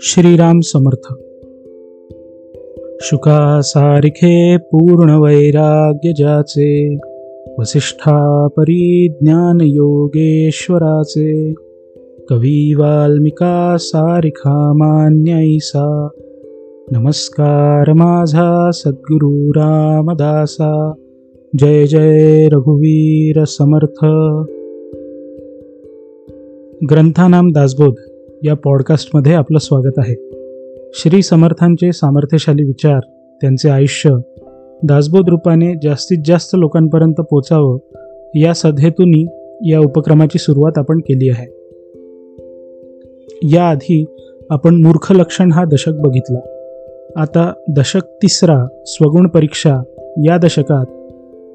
श्रीराम समर्थ। शुका सारिखे पूर्ण वैराग्य ज्याचे वसिष्ठा योगेश्वराचे कवी वाल्मिका सारिखा मान्यैसा नमस्कार माझा सद्गुरु रामदासा। जय जय रघुवीर समर्थ. ग्रंथानाम दासबोध या पॉडकास्टमध्ये आपलं स्वागत आहे. श्री समर्थांचे सामर्थ्यशाली विचार त्यांचे आयुष्य दासबोध रूपाने जास्तीत जास्त लोकांपर्यंत पोचावं या सध्येतूनही या उपक्रमाची सुरुवात आपण केली आहे. याआधी आपण मूर्ख लक्षण हा दशक बघितला. आता दशक तिसरा स्वगुण परीक्षा या दशकात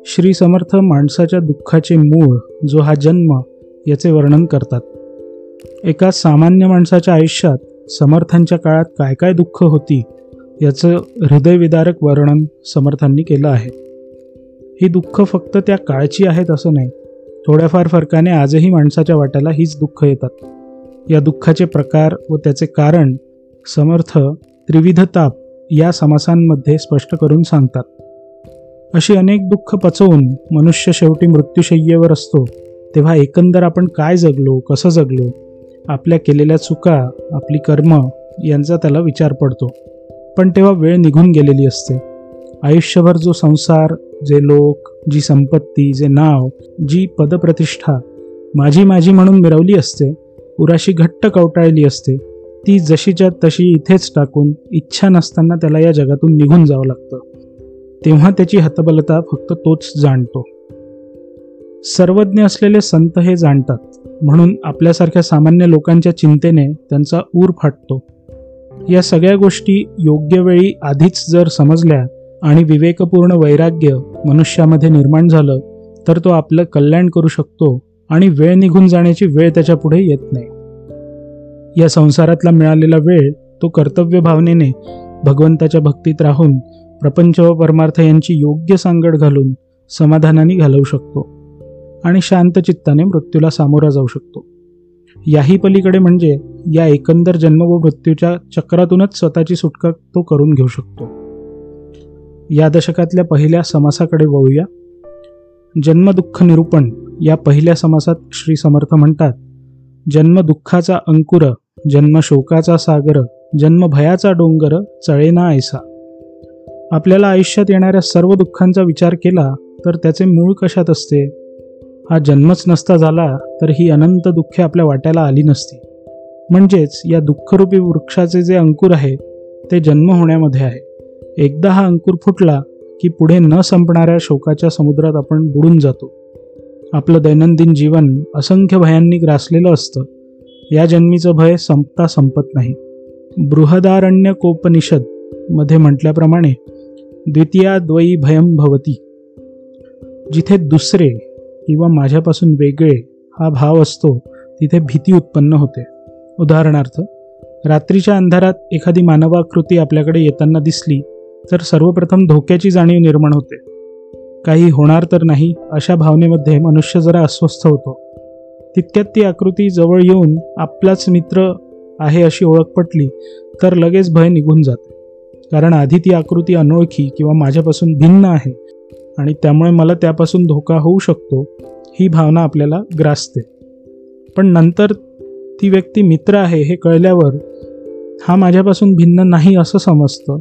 श्री समर्थ माणसाच्या दुःखाचे मूळ जो हा जन्म याचे वर्णन करतात. एका सामान्य माणसाच्या आयुष्यात समर्थांच्या काळात काय काय दुःख होती याचं हृदयविदारक वर्णन समर्थांनी केलं आहे. ही दुःख फक्त त्या काळची आहेत असं नाही थोड्याफार फरकाने आजही माणसाच्या वाट्याला हीच दुःख येतात. या दुःखाचे प्रकार व त्याचे कारण समर्थ त्रिविध ताप या समासांमध्ये स्पष्ट करून सांगतात. अशी अनेक दुःख पचवून मनुष्य शेवटी मृत्यूशय्येवर असतो. तेव्हा एकंदर आपण काय जगलो कसं जगलो आपल्या केलेल्या चुका आपली कर्म यांचा त्याला विचार पडतो. पण तेव्हा वेळ निघून गेलेली असते. आयुष्यभर जो संसार जे लोक जी संपत्ती जे नाव जी पदप्रतिष्ठा माझी माझी म्हणून मिरवली असते उराशी घट्ट कवटाळली असते ती जशीच्या तशी इथेच टाकून इच्छा नसताना त्याला या जगातून निघून जावं लागतं. तेव्हा त्याची हतबलता फक्त तोच जाणतो. सर्वज्ञ असलेले संत हे जाणतात म्हणून आपल्यासारख्या सामान्य लोकांच्या चिंतेने त्यांचा ऊर फाटतो. या सगळ्या गोष्टी योग्य वेळी आधीच जर समजल्या आणि विवेकपूर्ण वैराग्य मनुष्यामध्ये निर्माण झालं तर तो आपलं कल्याण करू शकतो आणि वेळ निघून जाण्याची वेळ त्याच्या पुढे येत नाही. या संसारातला मिळालेला वेळ तो कर्तव्य भावनेने भगवंताच्या भक्तीत राहून प्रपंच व परमार्थ यांची योग्य सांगड घालून समाधानाने घालवू शकतो आणि शांत चित्ताने मृत्यूला सामोरा जाऊ शकतो. याही पलीकडे म्हणजे या एकंदर जन्म व मृत्यूच्या चक्रातूनच स्वतःची सुटका तो करून घेऊ शकतो. या दशकातल्या पहिल्या समासाकडे वळूया. जन्मदुःख निरूपण या पहिल्या समासात श्री समर्थ म्हणतात जन्म दुःखाचा अंकुर जन्म शोकाचा सागर जन्म भयाचा डोंगर चळेना ऐसा. आपल्याला आयुष्यात येणाऱ्या सर्व दुःखांचा विचार केला तर त्याचे मूळ कशात असते? हा जन्मच नसता झाला तर ही अनंत दुःखे आपल्या वाट्याला आली नसती. म्हणजेच या दुःखरूपी वृक्षाचे जे अंकुर आहे ते जन्म होण्यामध्ये आहे. एकदा हा अंकुर फुटला की पुढे न संपणाऱ्या शोकाच्या समुद्रात आपण बुडून जातो. आपलं दैनंदिन जीवन असंख्य भयांनी ग्रासलेलं असतं. या जन्मीचं भय संपता संपत नाही. बृहदारण्य कोपनिषदमध्ये म्हटल्याप्रमाणे द्वितीया द्वयी भयम भवती जिथे दुसरे किंवा माझ्यापासून वेगळे हा भाव असतो तिथे भीती उत्पन्न होते. उदाहरणार्थ रात्रीच्या अंधारात एखादी मानवाकृती आपल्याकडे येताना दिसली तर सर्वप्रथम धोक्याची जाणीव निर्माण होते. काही होणार तर नाही अशा भावनेमध्ये मनुष्य जरा अस्वस्थ होतो. तितक्यात ती आकृती जवळ येऊन आपलाच मित्र आहे अशी ओळख पटली तर लगेच भय निघून जाते. कारण आधी ती आकृती अनोळखी किंवा माझ्यापासून भिन्न आहे आणि त्यामुळे मला त्यापासून धोका होऊ शकतो ही भावना आपल्याला ग्रासते. पण नंतर ती व्यक्ती मित्र आहे हे कळल्यावर हा माझ्यापासून भिन्न नाही असं समजतं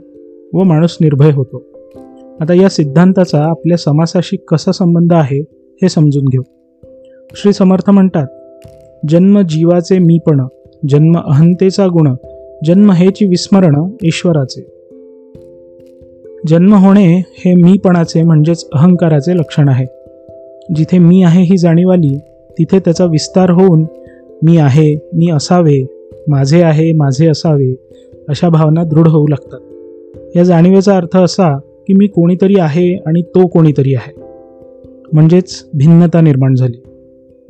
व माणूस निर्भय होतो. आता या सिद्धांताचा आपल्या समासाशी कसा संबंध आहे हे समजून घेऊ. श्री समर्थ म्हणतात जन्म जीवाचे मीपण जन्म अहंतेचा गुण जन्म हेची विस्मरण ईश्वराचे. जन्म होणे हे मीपणाचे म्हणजेच अहंकाराचे लक्षण आहे. जिथे मी आहे ही जाणीव आली तिथे त्याचा विस्तार होऊन मी आहे मी असावे माझे आहे माझे असावे अशा भावना दृढ होऊ लागतात. या जाणीवेचा अर्थ असा की मी कोणीतरी आहे आणि तो कोणीतरी आहे. म्हणजेच भिन्नता निर्माण झाली.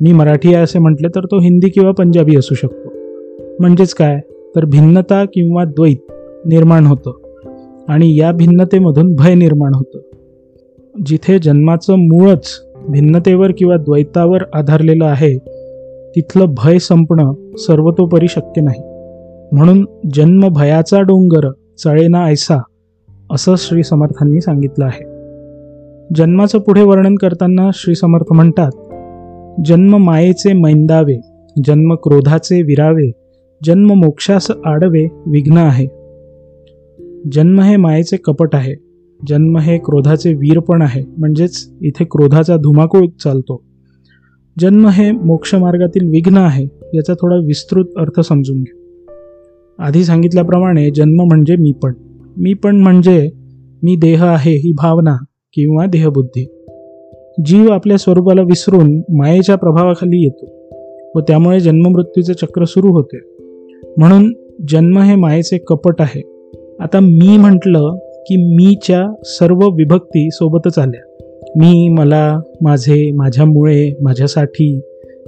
मी मराठी आहे असे म्हटले तर तो हिंदी किंवा पंजाबी असू शकतो. म्हणजेच काय? तर भिन्नता किंवा द्वैत निर्माण होतं. आणि या भिन्नतेमधून भय निर्माण होतं. जिथे जन्माचं मूळच भिन्नतेवर किंवा द्वैतावर आधारलेलं आहे तिथलं भय संपणं सर्वतोपरी शक्य नाही. म्हणून जन्म भयाचा डोंगर चळेना ऐसा असं श्री समर्थांनी सांगितलं आहे. जन्माचं पुढे वर्णन करताना श्री समर्थ म्हणतात जन्म मायेचे मैंदावे जन्म क्रोधाचे विरावे जन्म मोक्षास आडवे विघ्न आहे. जन्म हे मायेचे कपट आहे. जन्म हे क्रोधाचे वीरपण आहे. म्हणजेच इथे क्रोधाचा धुमाकूळ चालतो. जन्म हे मोक्षमार्गातील विघ्न आहे. याचा थोडा विस्तृत अर्थ समजून घेऊ. आधी सांगितल्याप्रमाणे जन्म म्हणजे मी पण. मी पण म्हणजे मी देह आहे ही भावना किंवा देहबुद्धी. जीव आपल्या स्वरूपाला विसरून मायेच्या प्रभावाखाली येतो व त्यामुळे जन्ममृत्यूचे चक्र सुरू होते. म्हणून जन्म हे मायेचे कपट आहे. आता मी म्हटलं की मीच्या सर्व विभक्ती सोबतच आल्या. मी मला माझे माझ्यामुळे माझ्यासाठी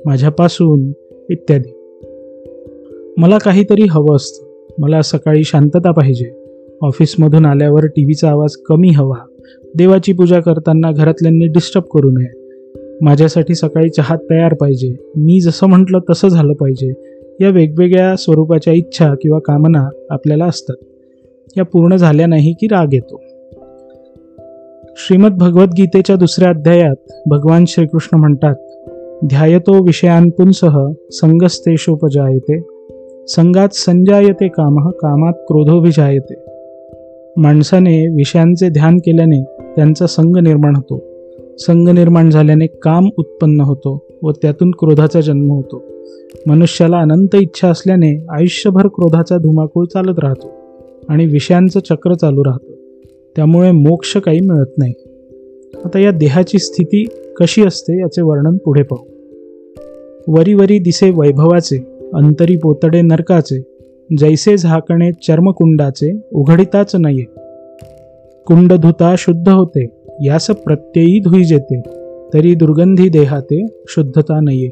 माझ्यापासून इत्यादी. मला काहीतरी हवं असतं. मला सकाळी शांतता पाहिजे. ऑफिसमधून आल्यावर टी व्हीचा आवाज कमी हवा. देवाची पूजा करताना घरातल्यांनी डिस्टर्ब करू नये. माझ्यासाठी सकाळी चहा तयार पाहिजे. मी जसं म्हटलं तसं झालं पाहिजे. या वेगवेगळ्या स्वरूपाच्या इच्छा किंवा कामना आपल्याला असतात. या पूर्ण झाल्या नाही की राग येतो. श्रीमद भगवद्गीतेच्या दुसऱ्या अध्यायात भगवान श्रीकृष्ण म्हणतात ध्यायतो विषयांपुंसह संगस्तेशोपजायते संगात संजायते काम कामात क्रोधोभिजायते. माणसाने विषयांचे ध्यान केल्याने त्यांचा संग निर्माण होतो. संग निर्माण झाल्याने काम उत्पन्न होतो व त्यातून क्रोधाचा जन्म होतो. मनुष्याला अनंत इच्छा असल्याने आयुष्यभर क्रोधाचा धुमाकूळ चालत राहतो. आणि विषयांचं चक्र चालू राहतं. त्यामुळे मोक्ष काही मिळत नाही. आता या देहाची स्थिती कशी असते याचे वर्णन पुढे पाहू. वरी वरी दिसे वैभवाचे अंतरी पोतडे नरकाचे जैसे झाकणे चर्मकुंडाचे उघडिताच नये कुंड धुता शुद्ध होते यास प्रत्ययी धुई जेते तरी दुर्गंधी देहाते शुद्धता नये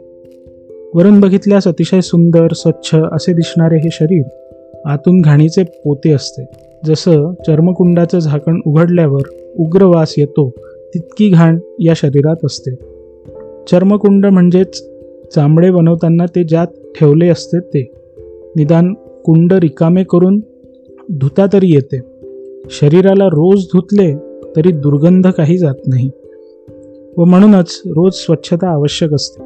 वरून बघितल्यास अतिशय सुंदर स्वच्छ असे दिसणारे हे शरीर आतून घाणीचे पोते असते. जसं चर्मकुंडाचं झाकण उघडल्यावर उग्र वास येतो तितकी घाण या शरीरात असते. चर्मकुंड म्हणजेच चांबडे बनवताना ते ज्यात ठेवले असते ते. निदान कुंड रिकामे करून धुता तरी येते. शरीराला रोज धुतले तरी दुर्गंध काही जात नाही. व म्हणूनच रोज स्वच्छता आवश्यक असते.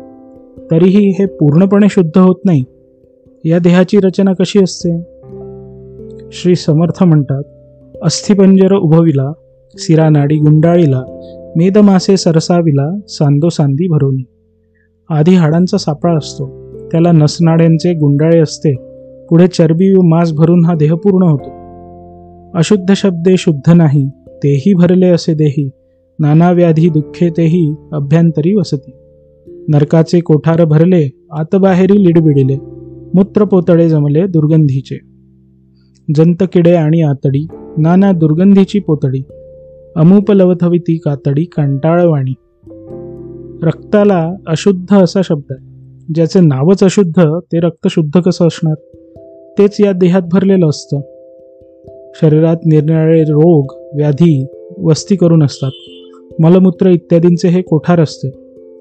तरीही हे पूर्णपणे शुद्ध होत नाही. या देहाची रचना कशी असते? श्री समर्थ म्हणतात अस्थिपंजर उभविला सिरा नाडी गुंडाळीला मेदमासे सरसाविला सांदो सांदी भरोनी. आधी हाडांचा सापळा असतो त्याला नसनाड्यांचे गुंडाळे असते पुढे चरबी व मांस भरून हा देह पूर्ण होतो. अशुद्ध शब्दे शुद्ध नाही तेही भरले असे देही नाना व्याधी दुःखे तेही अभ्यंतरी वसती. नरकाचे कोठार भरले आतबाहेरी लिडबिडिले मूत्रपोतळे जमले दुर्गंधीचे. जंत किडे आणि आतडी नाना दुर्गंधीची पोतडी अमूप ती कातडी कंटाळवाणी. रक्ताला अशुद्ध असा शब्द आहे ज्याचे नावच अशुद्ध ते रक्त शुद्ध कसं असणार? तेच या देहात भरलेलं असतं. शरीरात निरनिराळे रोग व्याधी वस्ती करून असतात. मलमूत्र इत्यादींचे हे कोठार असते.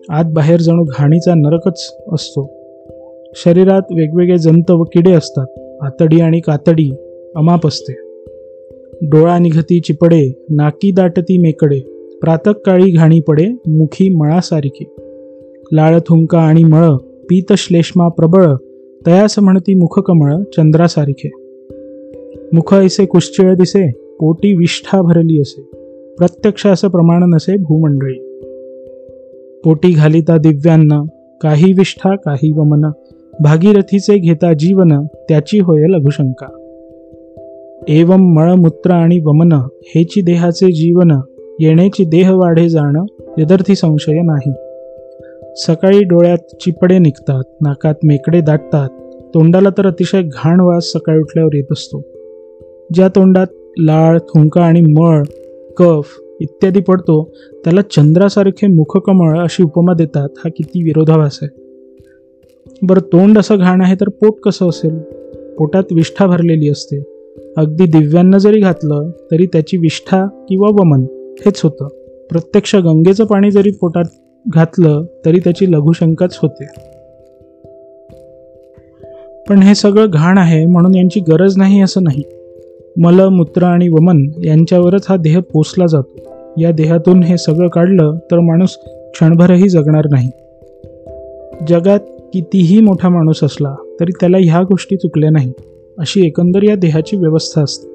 आत बाहेर जणू घाणीचा नरकच असतो. शरीरात वेगवेगळे जंत व किडे असतात. आतडी आणि कातडी अमाप असते डोळा निघती चिपडे नाकी दाटती मेकडे प्रातकाळी घाणी पडे मुखी मळासारखी लाळ थुंका आणि मळ पीत श्लेष्मा प्रबळ तयास म्हणती मुखकमळ चंद्रासारखे मुख ऐसे कुश्चिळ दिसे पोटी विष्ठा भरली असे प्रत्यक्ष असं प्रमाण नसे भूमंडळी. पोटी घालिता दिव्यांना काही विष्ठा काही वमन भागीरथीचे घेता जीवन त्याची होय लघुशंका. एवम मळमूत्र आणि वमन हेची देहाचे जीवन येण्याची देह वाढे जाणं यदर्थी संशय नाही. सकाळी डोळ्यात चिपडे निघतात नाकात मेकडे दाटतात तोंडाला तर अतिशय घाण वास सकाळी उठल्यावर येत असतो. ज्या तोंडात लाळ थुंका आणि मळ कफ इत्यादी पडतो त्याला चंद्रासारखे मुखकमळ अशी उपमा देतात हा किती विरोधाभास आहे. बरं तोंड असं घाण आहे तर पोट कसं असेल? पोटात विष्ठा भरलेली असते. अगदी दिव्यांना जरी घातलं तरी त्याची विष्ठा किंवा वमन हेच होतं. प्रत्यक्ष गंगेचं पाणी जरी पोटात घातलं तरी त्याची लघुशंकाच होते. पण हे सगळं घाण आहे म्हणून यांची गरज नाही असं नाही. मल मूत्र आणि वमन यांच्यावरच हा देह पोचला जातो. या देहातून हे सगळं काढलं तर माणूस क्षणभरही जगणार नाही. जगात कितीही मोठा माणूस असला तरी त्याला ह्या गोष्टी चुकल्या नाही अशी एकंदर या देहाची व्यवस्था असते.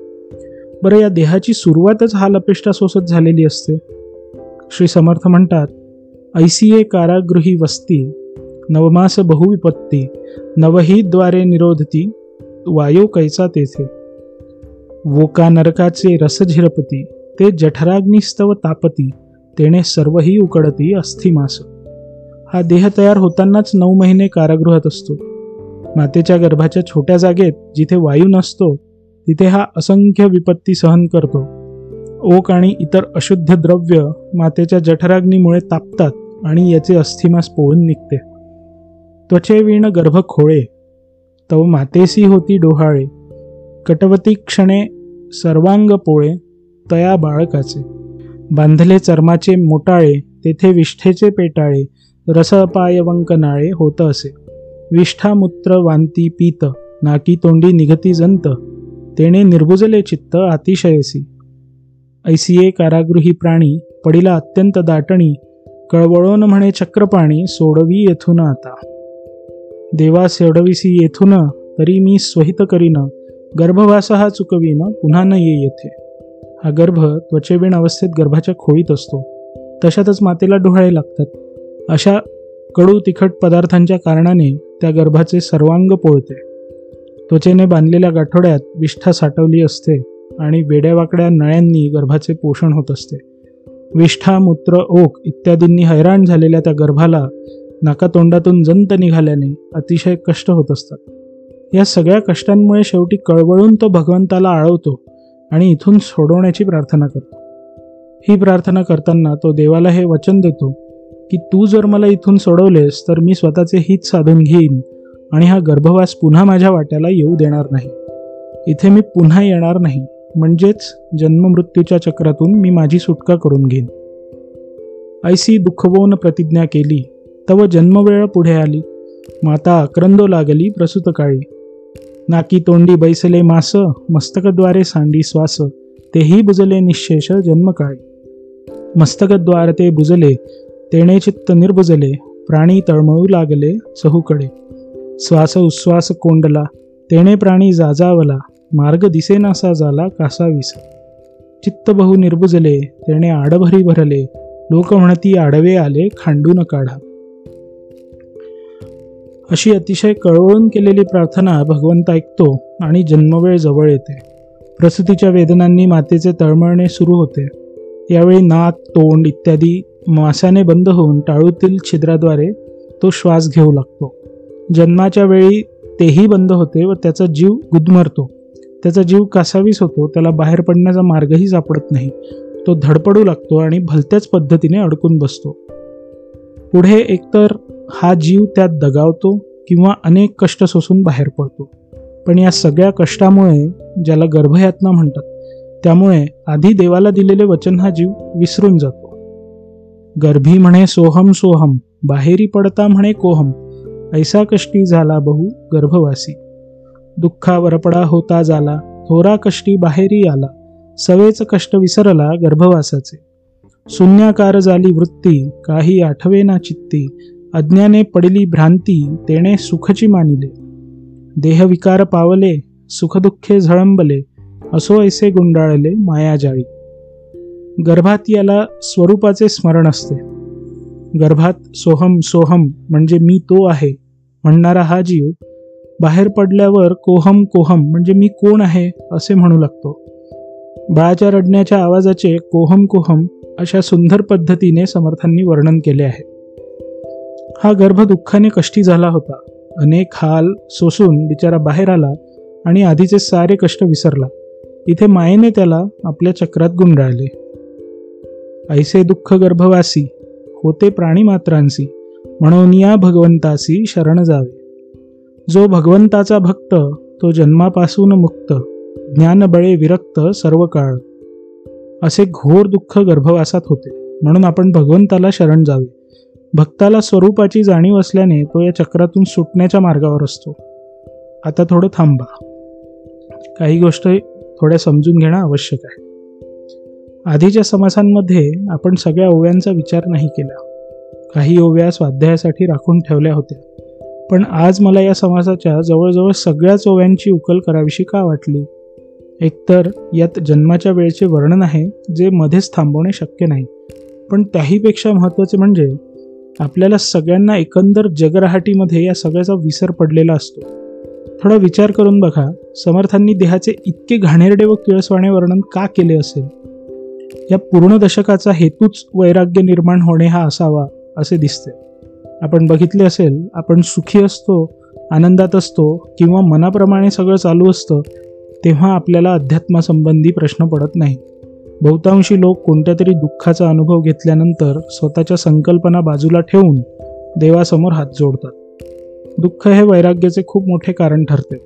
बरं या देहाची सुरुवातच हा लपेष्टा सोसत झालेली असते. श्री समर्थ म्हणतात ऐसिये कारागृही वस्ती नवमास बहुविपत्ती नवही द्वारे निरोधती वायो कैचा तेथे? वोका नरकाचे रसझिरपती ते जठराग्निस्तव तापती तेने सर्वही उकडती अस्थिमास. हा देह तयार होतानाच नऊ महिने कारागृहात असतो. मातेच्या गर्भाच्या छोट्या जागेत जिथे वायू नसतो तिथे हा असंख्य विपत्ती सहन करतो. ओक आणि इतर अशुद्ध द्रव्य मातेच्या जठराग्नीमुळे तापतात आणि याचे अस्थिमास पोळून निघते. त्वचेवीण गर्भ खोळे तव मातेसी होती डोहाळे कटवती क्षणे सर्वांग पोळे तया बाळकाचे. बांधले चर्माचे मोटाळे तेथे विष्ठेचे पेटाळे रसपायवंकनाळे होत असे. विष्ठामूत्र वांती पीत नाकी तोंडी निघती जंत तेने निर्बुजले चित्त अतिशयसी. ऐसिये कारागृही प्राणी पडिला अत्यंत दाटणी कळवळोन म्हणे चक्रपाणी सोडवी येथून आता. देवा सोडविसी येथून तरी मी स्वहित करीन गर्भवास हा चुकवीन पुन्हा न ये येथे. हा गर्भ त्वचेविण अवस्थेत गर्भाच्या खोळीत असतो. तशातच मातेला डोहाळे लागतात. अशा कडू तिखट पदार्थांच्या कारणाने त्या गर्भाचे सर्वांग पोळते. त्वचेने बांधलेल्या गाठोड्यात विष्ठा साठवली असते आणि वेड्यावाकड्या नळ्यांनी गर्भाचे पोषण होत असते. विष्ठा मूत्र ओक इत्यादींनी हैराण झालेल्या त्या गर्भाला नाकातोंडातून जंत निघाल्याने अतिशय कष्ट होत असतात. या सगळ्या कष्टांमुळे शेवटी कळवळून तो भगवंताला आळवतो आणि इथून सोडवण्याची प्रार्थना करतो. ही प्रार्थना करताना तो देवाला हे वचन देतो की तू जर मला इथून सोडवलेस तर मी स्वतःचे हित साधून घेईन आणि हा गर्भवास पुन्हा माझ्या वाट्याला येऊ देणार नाही. इथे मी पुन्हा येणार नाही म्हणजेच जन्ममृत्यूच्या चक्रातून मी माझी सुटका करून घेईन. ऐसी दुःखवोन प्रतिज्ञा केली तव जन्मवेळ पुढे आली. माता आक्रंदो लागली प्रसूतकाळी नाकी तोंडी बैसले मास मस्तकद्वारे सांडी श्वास तेही बुजले निशेष जन्मकाळी. मस्तकद्वार ते बुजले तेणे चित्त निर्बुजले प्राणी तळमळू लागले सहूकडे. श्वास उश्वास कोंडला तेणे प्राणी जाजावला मार्ग दिसेनासा झाला कासावीस. चित्त बहु निर्बुजले तेणे आडभरी भरले लोक म्हणती आडवे आले खांडून काढा. अशी अतिशय कळवळून केलेली प्रार्थना भगवंत ऐकतो आणि जन्मवेळ जवळ येते. प्रसूतीच्या वेदनांनी मातेचे तळमळणे सुरू होते. यावेळी नाक तोंड इत्यादी मासाने बंद होऊन टाळूतील छिद्राद्वारे तो श्वास घेऊ लागतो. जन्माच्या वेळी तेही बंद होते व त्याचा जीव गुदमरतो. त्याचा जीव कासावीस होतो त्याला बाहेर पडण्याचा मार्गही सापडत नाही. तो धडपडू लागतो आणि भलत्याच पद्धतीने अडकून बसतो. पुढे एकतर हा जीव त्यात दगावतो किंवा अनेक कष्ट सोसून बाहेर पडतो. पण या सगळ्या कष्टामुळे ज्याला गर्भयातना म्हणतात त्यामुळे आधी देवाला दिलेले वचन हा जीव विसरून जातो. गर्भी म्हणे सोहम सोहम. बाहेरी पडता म्हणे कोहम. ऐसा कष्टी झाला बहु गर्भवासी. दुःखा वरपडा होता झाला थोरा कष्टी बाहेरी आला. सवेच कष्ट विसरला गर्भवासाचे. शून्याकार झाली वृत्ती काही आठवेना चित्ती. अज्ञाने पडली भ्रांती तेणे सुखची मानिले. देहविकार पावले सुखदुःखे झळंबले. असो ऐसे गुंडाळले मायाजाळी. गर्भात याला स्वरूपाचे स्मरण असते. गर्भात सोहम सोहम म्हणजे मी तो आहे म्हणणारा हा जीव बाहेर पडल्यावर कोहम कोहम म्हणजे मी कोण आहे असे म्हणू लागतो. बाळाच्या रडण्याच्या आवाजाचे कोहम कोहम अशा सुंदर पद्धतीने समर्थांनी वर्णन केले आहे. हा गर्भ दुःखाने कष्टी झाला होता. अनेक हाल सोसून बिचारा बाहेर आला आणि आधीचे सारे कष्ट विसरला. इथे मायेने त्याला आपल्या चक्रात गुंडाळले. ऐसे दुःख गर्भवासी होते प्राणीमात्रांसी म्हणून या भगवंतासी शरण जावे. जो भगवंताचा भक्त तो जन्मापासून मुक्त ज्ञानबळे विरक्त सर्व काळ. असे घोर दुःख गर्भवासात होते म्हणून आपण भगवंताला शरण जावे. भक्ताला स्वरूपाची जाणीव असल्याने तो या चक्रातून सुटण्याच्या मार्गावर असतो. आता थोडं थांबा. काही गोष्ट थोड्या समजून घेणं आवश्यक आहे. आधीच्या समासांमध्ये आपण सगळ्या ओव्यांचा विचार नाही केला. काही ओव्या स्वाध्यायासाठी राखून ठेवल्या होत्या. पण आज मला या समासाच्या जवळजवळ सगळ्याच ओव्यांची उकल करावीशी का वाटली? एकतर यात जन्माच्या वेळेचे वर्णन आहे जे मध्येच थांबवणे शक्य नाही. पण त्याहीपेक्षा महत्त्वाचे म्हणजे आपल्याला सगळ्यांना एकंदर जगराहाटीमध्ये या सगळ्याचा विसर पडलेला असतो. थोडा विचार करून बघा समर्थांनी देहाचे इतके घाणेरडे व किळसवाणे वर्णन का केले असेल? या पूर्ण दशकाचा हेतूच वैराग्य निर्माण होणे हा असावा असे दिसते. आपण बघितले असेल आपण सुखी असतो आनंदात असतो किंवा मनाप्रमाणे सगळं चालू असतं तेव्हा आपल्याला अध्यात्मासंबंधी प्रश्न पडत नाही. बहुतांशी लोक कोणत्या तरी दुःखाचा अनुभव घेतल्यानंतर स्वतःच्या संकल्पना बाजूला ठेवून देवासमोर हात जोडतात. दुःख हे वैराग्याचे खूप मोठे कारण ठरते.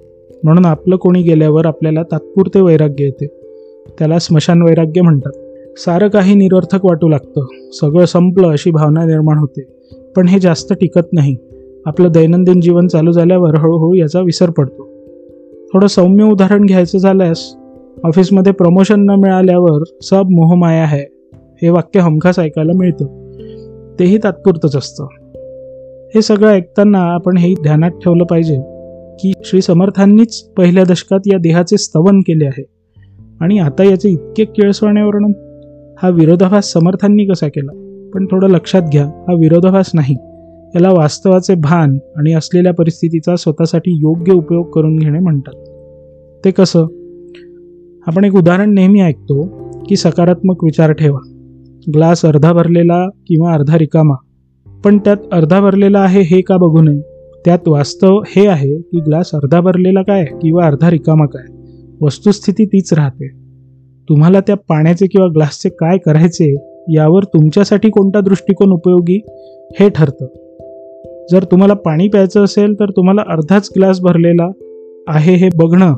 म्हणून आपलं कोणी गेल्यावर आपल्याला तात्पुरते वैराग्य येते. त्याला स्मशान वैराग्य म्हणतात. सारं काही निरर्थक वाटू लागतं. सगळं संपलं अशी भावना निर्माण होते. पण हे जास्त टिकत नाही. आपलं दैनंदिन जीवन चालू झाल्यावर हळूहळू याचा विसर पडतो. थोडं सौम्य उदाहरण घ्यायचं झाल्यास ऑफिसमध्ये प्रमोशन न मिळाल्यावर सब मोहमाया है हे वाक्य हमखास ऐकायला मिळतं. तेही तात्पुरतंच असतं. हे सगळं ऐकताना आपण हे ध्यानात ठेवलं पाहिजे की श्री समर्थांनीच पहिल्या दशकात या देहाचे स्तवन केले आहे. आणि आता याचे इतके किळसवाणे वर्णन हा विरोधाभास समर्थांनी कसा केला? पण थोडं लक्षात घ्या हा विरोधाभास नाही. याला वास्तवाचे भान आणि असलेल्या परिस्थितीचा स्वतःसाठी योग्य उपयोग करून घेणे म्हणतात. ते कसं? आपण एक उदाहरण नेहमी ऐकतो की सकारात्मक विचार ठेवा. ग्लास अर्धा भरलेला किंवा अर्धा रिकामा. पण त्यात अर्धा भरलेला आहे हे का बघू नये? त्यात वास्तव हे आहे की ग्लास अर्धा भरलेला काय किंवा अर्धा रिकामा काय? वस्तुस्थिती तीच राहते. तुम्हाला त्या पाण्याचे किंवा ग्लासचे काय करायचे यावर तुमच्यासाठी कोणता दृष्टिकोन उपयोगी? हे ठरतं. जर तुम्हाला पाणी प्यायचं असेल तर तुम्हाला अर्धाच ग्लास भरलेला आहे हे बघणं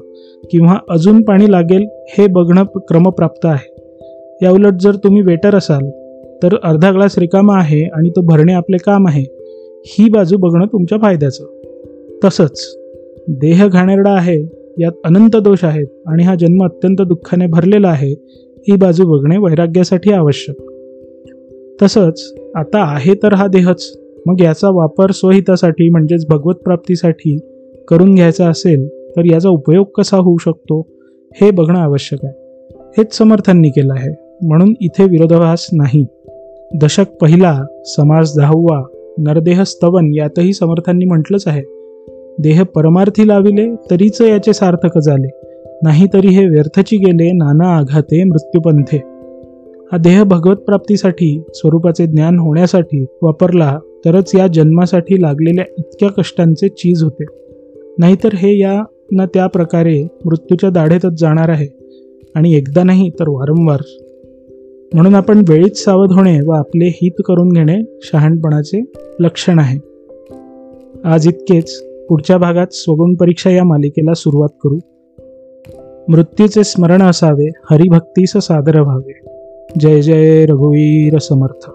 किंवा अजून पाणी लागेल हे बघणं क्रमप्राप्त आहे. याउलट जर तुम्ही वेटर असाल तर अर्धा ग्लास रिकामा आहे आणि तो भरणे आपले काम आहे. ही बाजू बघणं तुमच्या फायद्याचं. तसंच देह घाणेरडा आहे यात अनंत दोष आहेत आणि हा जन्म अत्यंत दुःखाने भरलेला आहे ही बाजू बघणे वैराग्यासाठी आवश्यक. तसंच आता आहे तर हा देहच मग याचा वापर स्वहितासाठी म्हणजेच भगवत प्राप्तीसाठी करून घ्यायचा असेल तर याचा उपयोग कसा होऊ शकतो हे बघणं आवश्यक आहे. हेच समर्थांनी केलं आहे म्हणून इथे विरोधाभास नाही. दशक पहिला समाज दहावा नरदेह स्तवन यातही समर्थांनी म्हटलंच आहे. देह परमार्थी लाविले तरीच याचे सार्थक झाले. नाही तरी हे व्यर्थची गेले नाना आघाते मृत्यूपंथे. हा देह भगवत प्राप्तीसाठी स्वरूपाचे ज्ञान होण्यासाठी वापरला तरच या जन्मासाठी लागलेल्या इतक्या कष्टांचे चीज होते. नाहीतर हे या ना त्या प्रकारे मृत्यूच्या दाढेतच जाणार आहे. आणि एकदा नाही तर वारंवार. म्हणून आपण वेळीच सावध होणे व आपले हित करून घेणे शहाणपणाचे लक्षण आहे. आज इतकेच. पुढच्या भागात स्वगुण परीक्षा या मालिकेला सुरुवात करू. मृत्यूचे स्मरण असावे हरिभक्तीस सादर व्हावे. जय जय रघुवीर समर्थ.